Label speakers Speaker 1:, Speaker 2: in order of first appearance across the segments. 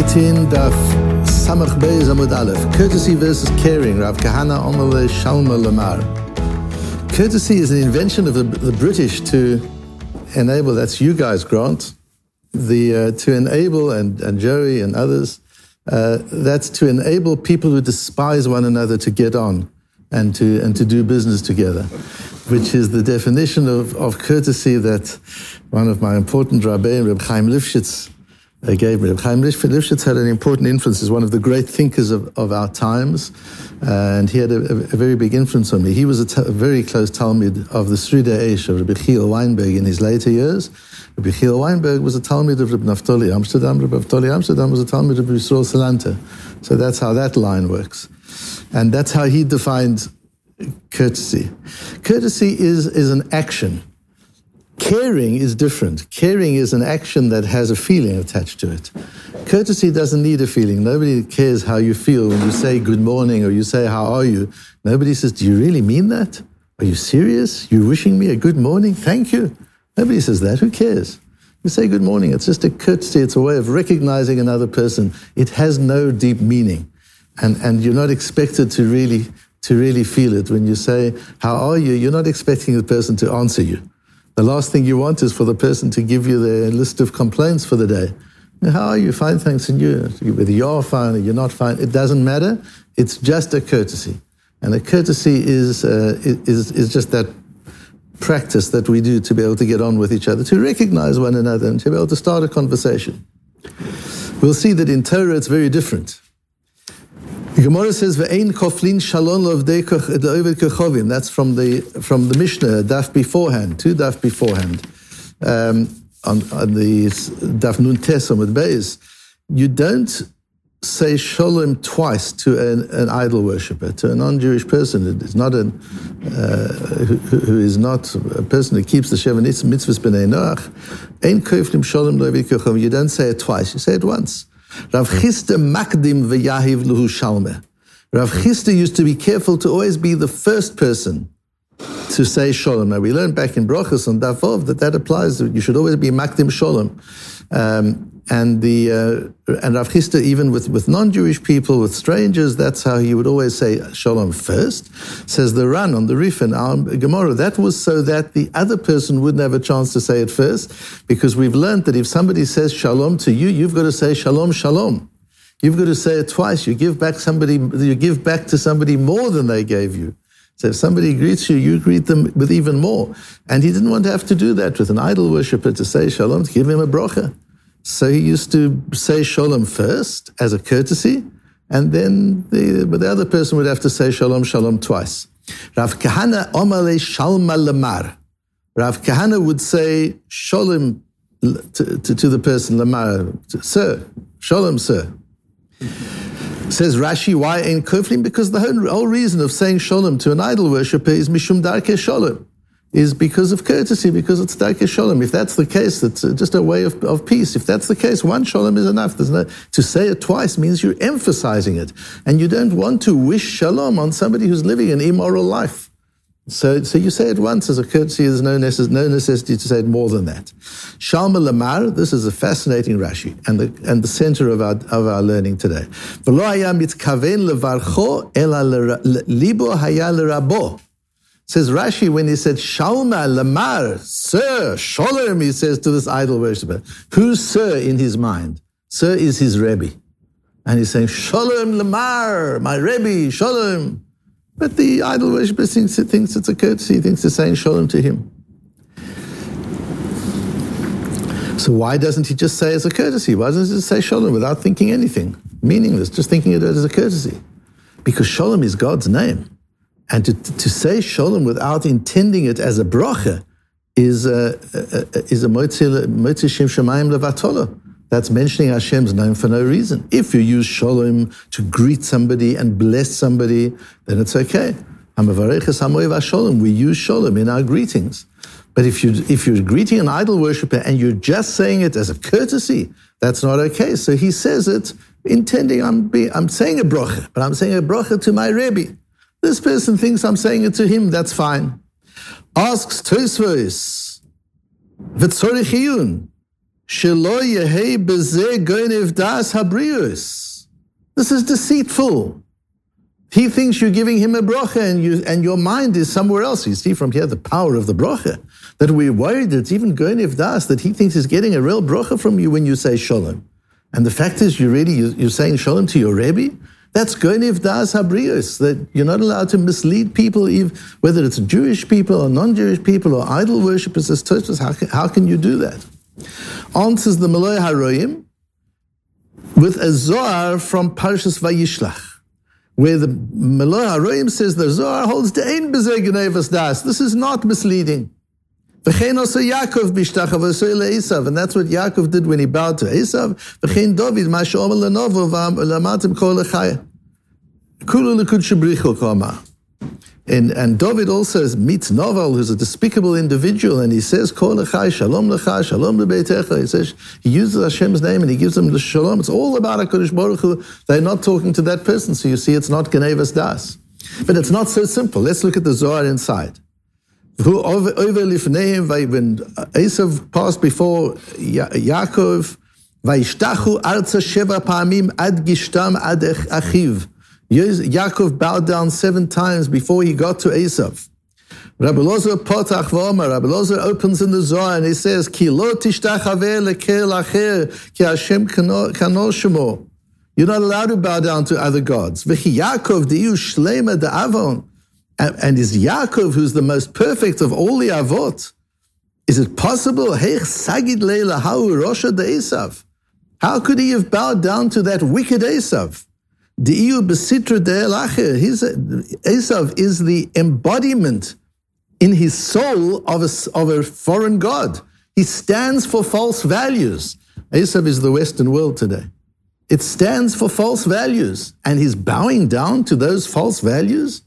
Speaker 1: Gittin Daf Samach Beis Amud Aleph. Courtesy versus caring. Rav Kahana Omale Shalma Lamar. Courtesy is an invention of the, the British to enable. That's you guys, Grant. The uh, to enable and and Joey and others. Uh, that's to enable people who despise one another to get on and to and to do business together, which is the definition of, of courtesy that one of my important rabbis, Reb Chaim Lifshitz, me. Chaim Lifshitz had an important influence as one of the great thinkers of, of our times, and he had a, a, a, very big influence on me. He was a, t- a very close Talmid of the Sridei Eish of Rabbi Chiel Weinberg in his later years. Rabbi Chiel Weinberg was a Talmid of Rabbi Naftali Amsterdam. Rabbi Naftali Amsterdam was a Talmid of Rabbi Yisrael Salanter. So that's how that line works. And that's how he defined courtesy. Courtesy is, is an action. Caring is different. Caring is an action that has a feeling attached to it. Courtesy doesn't need a feeling. Nobody cares how you feel when you say good morning or you say how are you. Nobody says, Do you really mean that? Are you serious? You're wishing me a good morning? Thank you. Nobody says that. Who cares? You say good morning. It's just a courtesy. It's a way of recognizing another person. It has no deep meaning. And, and you're not expected to really, to really feel it. When you say, How are you? You're not expecting the person to answer you. The last thing you want is for the person to give you their list of complaints for the day. How are you? Fine, thanks. And you, whether you're fine or you're not fine, it doesn't matter. It's just a courtesy. And a courtesy is, uh, is, is just that practice that we do to be able to get on with each other, to recognize one another, and to be able to start a conversation. We'll see that in Torah it's very different. The Gemara says, "Ve'ein koflin shalom kochovim." That's from the from the Mishnah, daf beforehand, two daf beforehand, um, on, on the daf nun tes with beis. You don't say shalom twice to an, an idol worshipper, to a non-Jewish person. It's not an uh, who, who is not a person who keeps the Sheva mitzvahs b'nei Noach. Ein koflim shalom. You don't say it twice. You say it once. Rav Chisda makdim v'yahiv luhu shalme. Rav Chisda used to be careful to always be the first person to say shalom. Now we learned back in Brochus on Dafov that that applies. You should always be makdim shalom. Um, and the uh, and Rav Chisda, even with, with non-Jewish people, with strangers, that's how he would always say shalom first. Says the Ran on the Rif and our Gemara. That was so that the other person wouldn't have a chance to say it first, because we've learned that if somebody says shalom to you, you've got to say shalom shalom. You've got to say it twice. You give back somebody. You give back to somebody more than they gave you. So if somebody greets you, you greet them with even more. And he didn't want to have to do that with an idol worshiper to say shalom, to give him a brocha. So he used to say shalom first as a courtesy, and then the, but the other person would have to say shalom, shalom twice. Rav Kahana omale shalma lamar. Rav Kahana would say shalom to, to, to the person lamar, sir, shalom, sir. Says Rashi, why ain't koflim? Because the whole, whole reason of saying shalom to an idol worshipper is mishum darke shalom is because of courtesy, because it's Darkei Shalom. If that's the case, it's uh, just a way of, of peace. If that's the case, one Shalom is enough. No, to say it twice means you're emphasizing it. And you don't want to wish Shalom on somebody who's living an immoral life. So, so you say it once as a courtesy, there's no, necess- no necessity to say it more than that. Shalma Lamar, this is a fascinating Rashi and the, and the center of our, of our learning today. V'lo ayam itkaven levarcho elal libo Says Rashi when he said Shalma Lamar, Sir, Sholem, he says to this idol worshiper. Who's Sir in his mind? Sir is his Rebbe. And he's saying, Shalom Lamar, my Rebbe, Shalom. But the idol worshiper thinks, thinks it's a courtesy, he thinks they're saying Shalom to him. So why doesn't he just say as a courtesy? Why doesn't he just say Shalom without thinking anything? Meaningless, just thinking it as a courtesy. Because Shalom is God's name. And to, to say shalom without intending it as a bracha is a, a, is a shem shemayim levatola. That's mentioning Hashem's name for no reason. If you use shalom to greet somebody and bless somebody, then it's okay. We use shalom in our greetings. But if, you, if you're greeting an idol worshiper and you're just saying it as a courtesy, that's not okay. So he says it intending, I'm, be, I'm saying a bracha, but I'm saying a bracha to my Rebbe. This person thinks I'm saying it to him, that's fine. Asks Tosfos, V'tzorich Shelo yehe beze goinev das habrius. This is deceitful. He thinks you're giving him a bracha and, you, and your mind is somewhere else. You see from here the power of the bracha. That we're worried that it's even goinev das, that he thinks he's getting a real bracha from you when you say shalom. And the fact is, you're really, you're saying shalom to your Rebbe, that's Goiniv Das Habrius, that you're not allowed to mislead people, whether it's Jewish people or non-Jewish people or idol worshippers as Tosfos. How, can, how can you do that? Answers the Malay Haroim with a Zohar from Parshas Vayishlach, where the Malay Haroim says the Zohar holds the Ein Das. This is not misleading. V'chein also Yaakov bishtachav Esav, and that's what Yaakov did when he bowed to Esav. V'chein David ma she'omer lenovo v'amatim kol lechaya. Kulu koma. And, and David also meets Novel, who's a despicable individual, and he says, Kol lechai, shalom lechai, shalom lebeitecha. He says, he uses Hashem's name and he gives them the shalom. It's all about HaKadosh Baruch Hu. They're not talking to that person, so you see it's not Genevas Das. But it's not so simple. Let's look at the Zohar inside. Who over lifneim, when Esav passed before Yaakov, Vayishtachu arza sheva pa'amim ad gishtam ad achiv. Yaakov bowed down seven times before he got to Esav. Rabbi Lozer potach v'omer, Rabbi Lozer opens in the Zohar and he says, Ki lo tishtachaveh lekel acher, ki Hashem kano shemo. You're not allowed to bow down to other gods. V'chi Yaakov di'u shlema da'avon. And is Yaakov, who's the most perfect of all the Avot, is it possible? How could he have bowed down to that wicked Esav? Esav is the embodiment in his soul of a, of a foreign god. He stands for false values. Esav is the Western world today. It stands for false values, and he's bowing down to those false values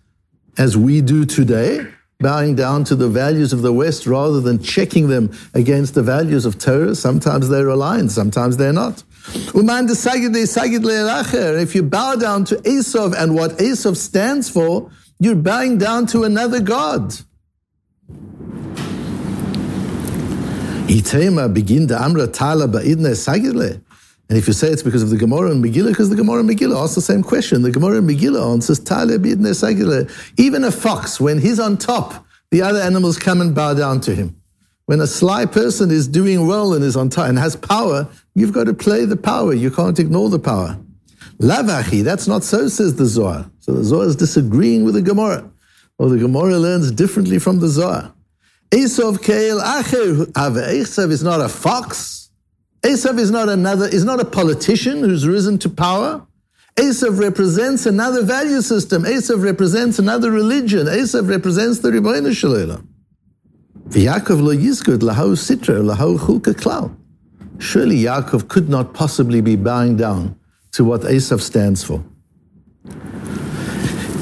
Speaker 1: as we do today, bowing down to the values of the West rather than checking them against the values of Torah. Sometimes they're aligned, sometimes they're not. If you bow down to Esav and what Esav stands for, you're bowing down to another God. Itema begin the Amra Tala Ba'idne Sagile. And if you say it's because of the Gemara and Megillah, because the Gemara and Megillah ask the same question. The Gemara and Megillah answers, Even a fox, when he's on top, the other animals come and bow down to him. When a sly person is doing well and is on top and has power, you've got to play the power. You can't ignore the power. Lavachi, that's not so, says the Zohar. So the Zohar is disagreeing with the Gemara. Or the Gemara learns differently from the Zohar. Esav Keil Acher, Esav is not a fox. Esav is not another, is not a politician who's risen to power. Esav represents another value system. Esav represents another religion. Esav represents the Rebbeinu Shalom. Lo yizkud lahau sitra lahau chulka klal. Surely Yaakov could not possibly be bowing down to what Esav stands for.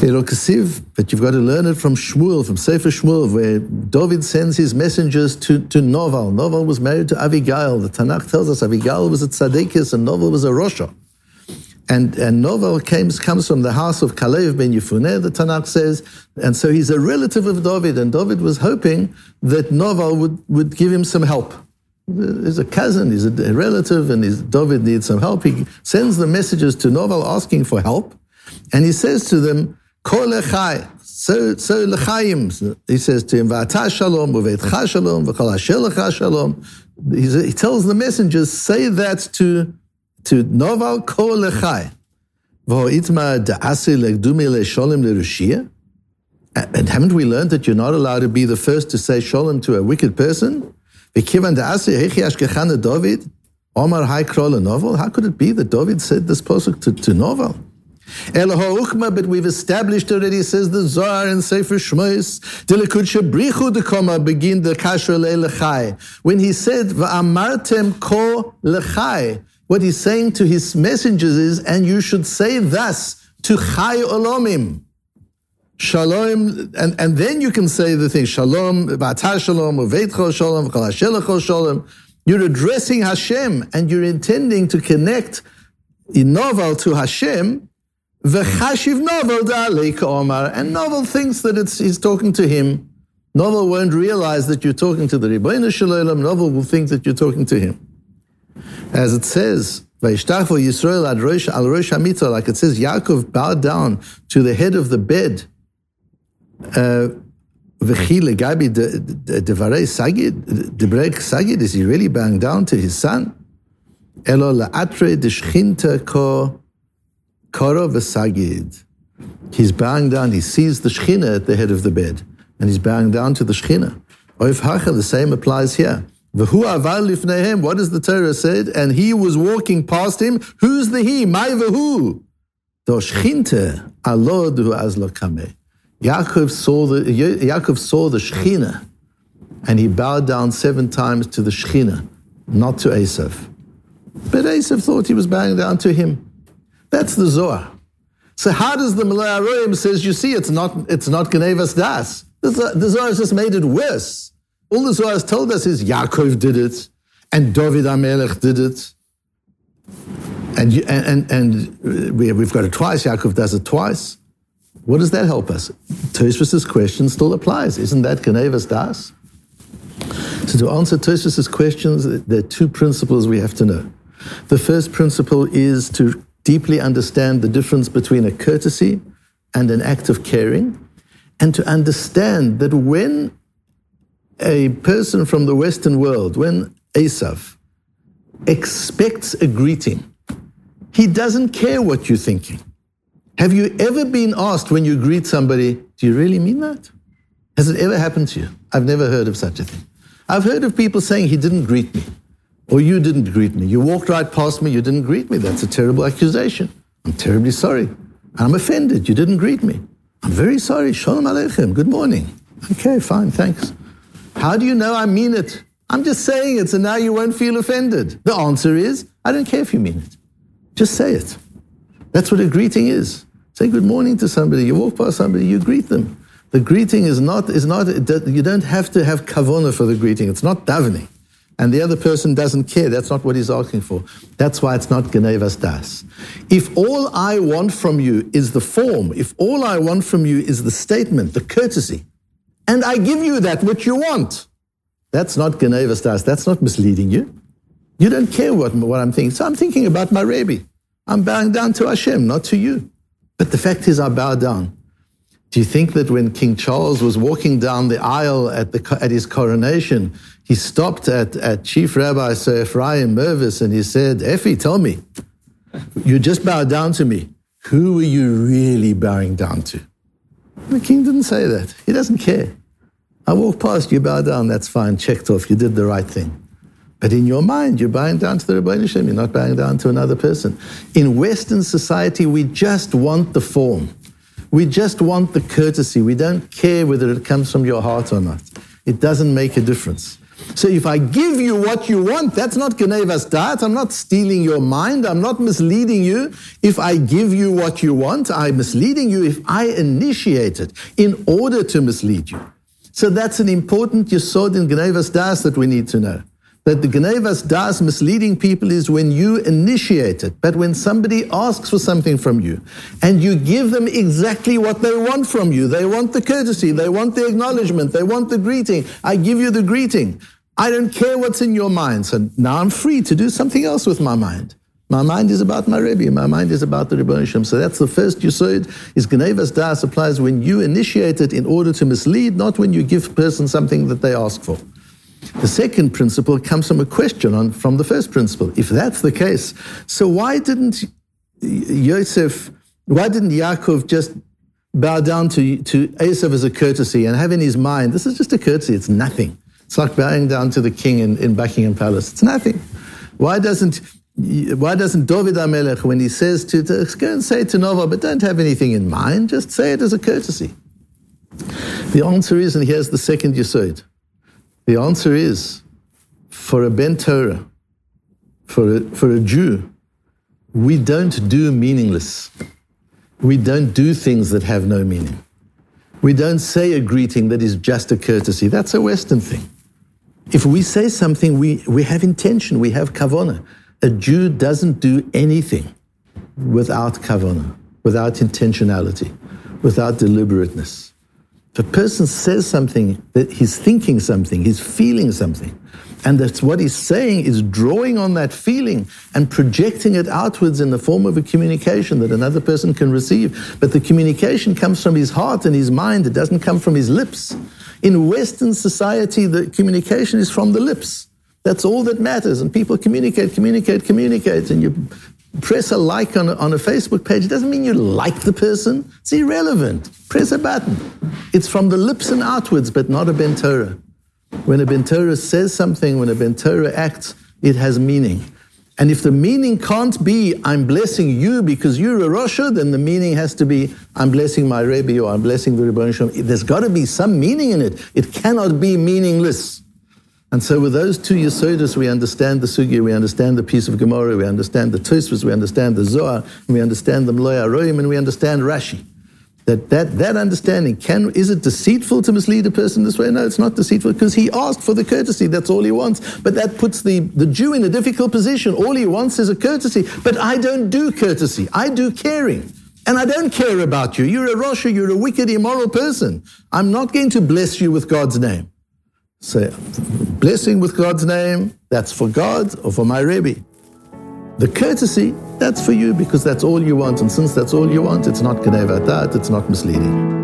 Speaker 1: But you've got to learn it from Shmuel, from Sefer Shmuel, where David sends his messengers to, to Noval. Noval was married to Abigail. The Tanakh tells us Abigail was a tzadikis and Noval was a Rosha. And, and Noval came, comes from the house of Kalev ben Yefuneh, the Tanakh says, and so he's a relative of David, and David was hoping that Noval would, would give him some help. He's a cousin, he's a relative, and his, David needs some help. He sends the messages to Noval asking for help, and he says to them, Kol echai. So, so he says to him, V'ata shalom, v'veitcha shalom, v'chol shalom. He tells the messengers, say that to, to Noval kol lechai. V'ho'itma da'asi legdumi le'sholem le'rushia. And haven't we learned that you're not allowed to be the first to say shalom to a wicked person? V'kivan da'asi hechi ashkechana David, Omar hai krol Novel. How could it be that David said this posuk to, to Novel? Eloho but we've established already, says the Zohar and Sefer Shmois, Dilikud Shebrichu Dekoma, begin the Kasher Lechai. When he said, Va'amartem ko lechai, what he's saying to his messengers is, and you should say thus to Chai Olomim. Shalom, and, and then you can say the thing, Shalom, Ba'atar Shalom, Uveitcho Shalom, V'chol Shalom. You're addressing Hashem and you're intending to connect in Novel to Hashem V'chashiv Novel da'alei Omar. And Novel thinks that it's, he's talking to him. Novel won't realize that you're talking to the Ribono Shel Olam. Novel will think that you're talking to him. As it says, Vaishtachu Yisrael ad rosh al rosh hamita, like it says, Yaakov bowed down to the head of the bed. Uh, V'chi legabi devarei sagid, debrek sagid, is he really bowing down to his son? Elo la'atre deshchinta ko koro v'sagid. He's bowing down, he sees the Shechina at the head of the bed, and he's bowing down to the Shechina. Oif hacha, the same applies here. V'hu aval lifnehem, what does the Torah said? And he was walking past him. Who's the he? My v'hu. Do Shechinte alod hu azlo kameh. Yaakov saw the Yaakov saw the Shechina, and he bowed down seven times to the Shechina, not to Esav. But Esav thought he was bowing down to him. That's the Zohar. So how does the Malay Aroim says, you see, it's not, it's not Genevas Das. The, the Zohar has just made it worse. All the Zohar has told us is Yaakov did it, and David Amelech did it. And, and, and, and we, we've got it twice, Yaakov does it twice. What does that help us? Tosfos's question still applies. Isn't that Genevas Das? So to answer Tosfos's questions, there are two principles we have to know. The first principle is to deeply understand the difference between a courtesy and an act of caring, and to understand that when a person from the Western world, when Esav expects a greeting, he doesn't care what you're thinking. Have you ever been asked when you greet somebody, do you really mean that? Has it ever happened to you? I've never heard of such a thing. I've heard of people saying he didn't greet me or you didn't greet me. You walked right past me, you didn't greet me. That's a terrible accusation. I'm terribly sorry. I'm offended. You didn't greet me. I'm very sorry. Shalom Aleichem. Good morning. Okay, fine, thanks. How do you know I mean it? I'm just saying it, so now you won't feel offended. The answer is, I don't care if you mean it. Just say it. That's what a greeting is. Say good morning to somebody. You walk past somebody, you greet them. The greeting is not, is not you don't have to have kavona for the greeting. It's not davening and the other person doesn't care. That's not what he's asking for. That's why it's not Genevas Das. If all I want from you is the form, if all I want from you is the statement, the courtesy, and I give you that which you want, that's not Genevas Das. That's not misleading you. You don't care what, what I'm thinking. So I'm thinking about my Rebbe. I'm bowing down to Hashem, not to you. But the fact is, I bow down. Do you think that when King Charles was walking down the aisle at, the, at his coronation, he stopped at, at Chief Rabbi Sir Ephraim Mirvis and he said, Effie, tell me, you just bowed down to me. Who are you really bowing down to? The king didn't say that. He doesn't care. I walk past, you bow down, that's fine, checked off, you did the right thing. But in your mind, you're bowing down to the Rebbeinu Shem, you're not bowing down to another person. In Western society, we just want the form. We just want the courtesy. We don't care whether it comes from your heart or not. It doesn't make a difference. So if I give you what you want, that's not Genevas Dat. I'm not stealing your mind. I'm not misleading you. If I give you what you want, I'm misleading you if I initiate it in order to mislead you. So that's an important yesod in Genevas Das that we need to know. That the Genevas Das misleading people is when you initiate it, but when somebody asks for something from you and you give them exactly what they want from you. They want the courtesy, they want the acknowledgement, they want the greeting. I give you the greeting. I don't care what's in your mind. So now I'm free to do something else with my mind. My mind is about my Rebbe. My mind is about the Rebbe Shem. So that's the first Yisod, is Genevas Das applies when you initiate it in order to mislead, not when you give person something that they ask for. The second principle comes from a question on, from the first principle. If that's the case, so why didn't Yosef, why didn't Yaakov just bow down to, to Esav as a courtesy and have in his mind, this is just a courtesy, it's nothing. It's like bowing down to the king in, in Buckingham Palace. It's nothing. Why doesn't why doesn't David Amelech, when he says to, to go and say to Nova, but don't have anything in mind, just say it as a courtesy? The answer is, and here's the second Yisod. The answer is, for a Ben Torah, for a, for a Jew, we don't do meaningless. We don't do things that have no meaning. We don't say a greeting that is just a courtesy. That's a Western thing. If we say something, we, we have intention, we have kavana. A Jew doesn't do anything without kavana, without intentionality, without deliberateness. If a person says something, that he's thinking something, he's feeling something, and that's what he's saying is drawing on that feeling and projecting it outwards in the form of a communication that another person can receive. But the communication comes from his heart and his mind, it doesn't come from his lips. In Western society, the communication is from the lips. That's all that matters. And people communicate, communicate, communicate. And you press a like on a, on a Facebook page. Doesn't mean you like the person. It's irrelevant. Press a button. It's from the lips and outwards, but not a Ben Torah. When a Ben Torah says something, when a Ben Torah acts, it has meaning. And if the meaning can't be, I'm blessing you because you're a Rasha, then the meaning has to be, I'm blessing my Rebbe or I'm blessing the Rebbe There's got to be some meaning in it. It cannot be meaningless. And so with those two Yesodis, we understand the Sugya, we understand the piece of Gemara, we understand the Tosfos, we understand the Zohar, and we understand the Mloya Roim, and we understand Rashi. That, that, that understanding, can, is it deceitful to mislead a person this way? No, it's not deceitful because he asked for the courtesy. That's all he wants. But that puts the, the Jew in a difficult position. All he wants is a courtesy. But I don't do courtesy. I do caring. And I don't care about you. You're a Rasha, you're a wicked, immoral person. I'm not going to bless you with God's name. So, blessing with God's name, that's for God or for my Rebbe. The courtesy, that's for you because that's all you want. And since that's all you want, it's not Genevatat, it's not misleading.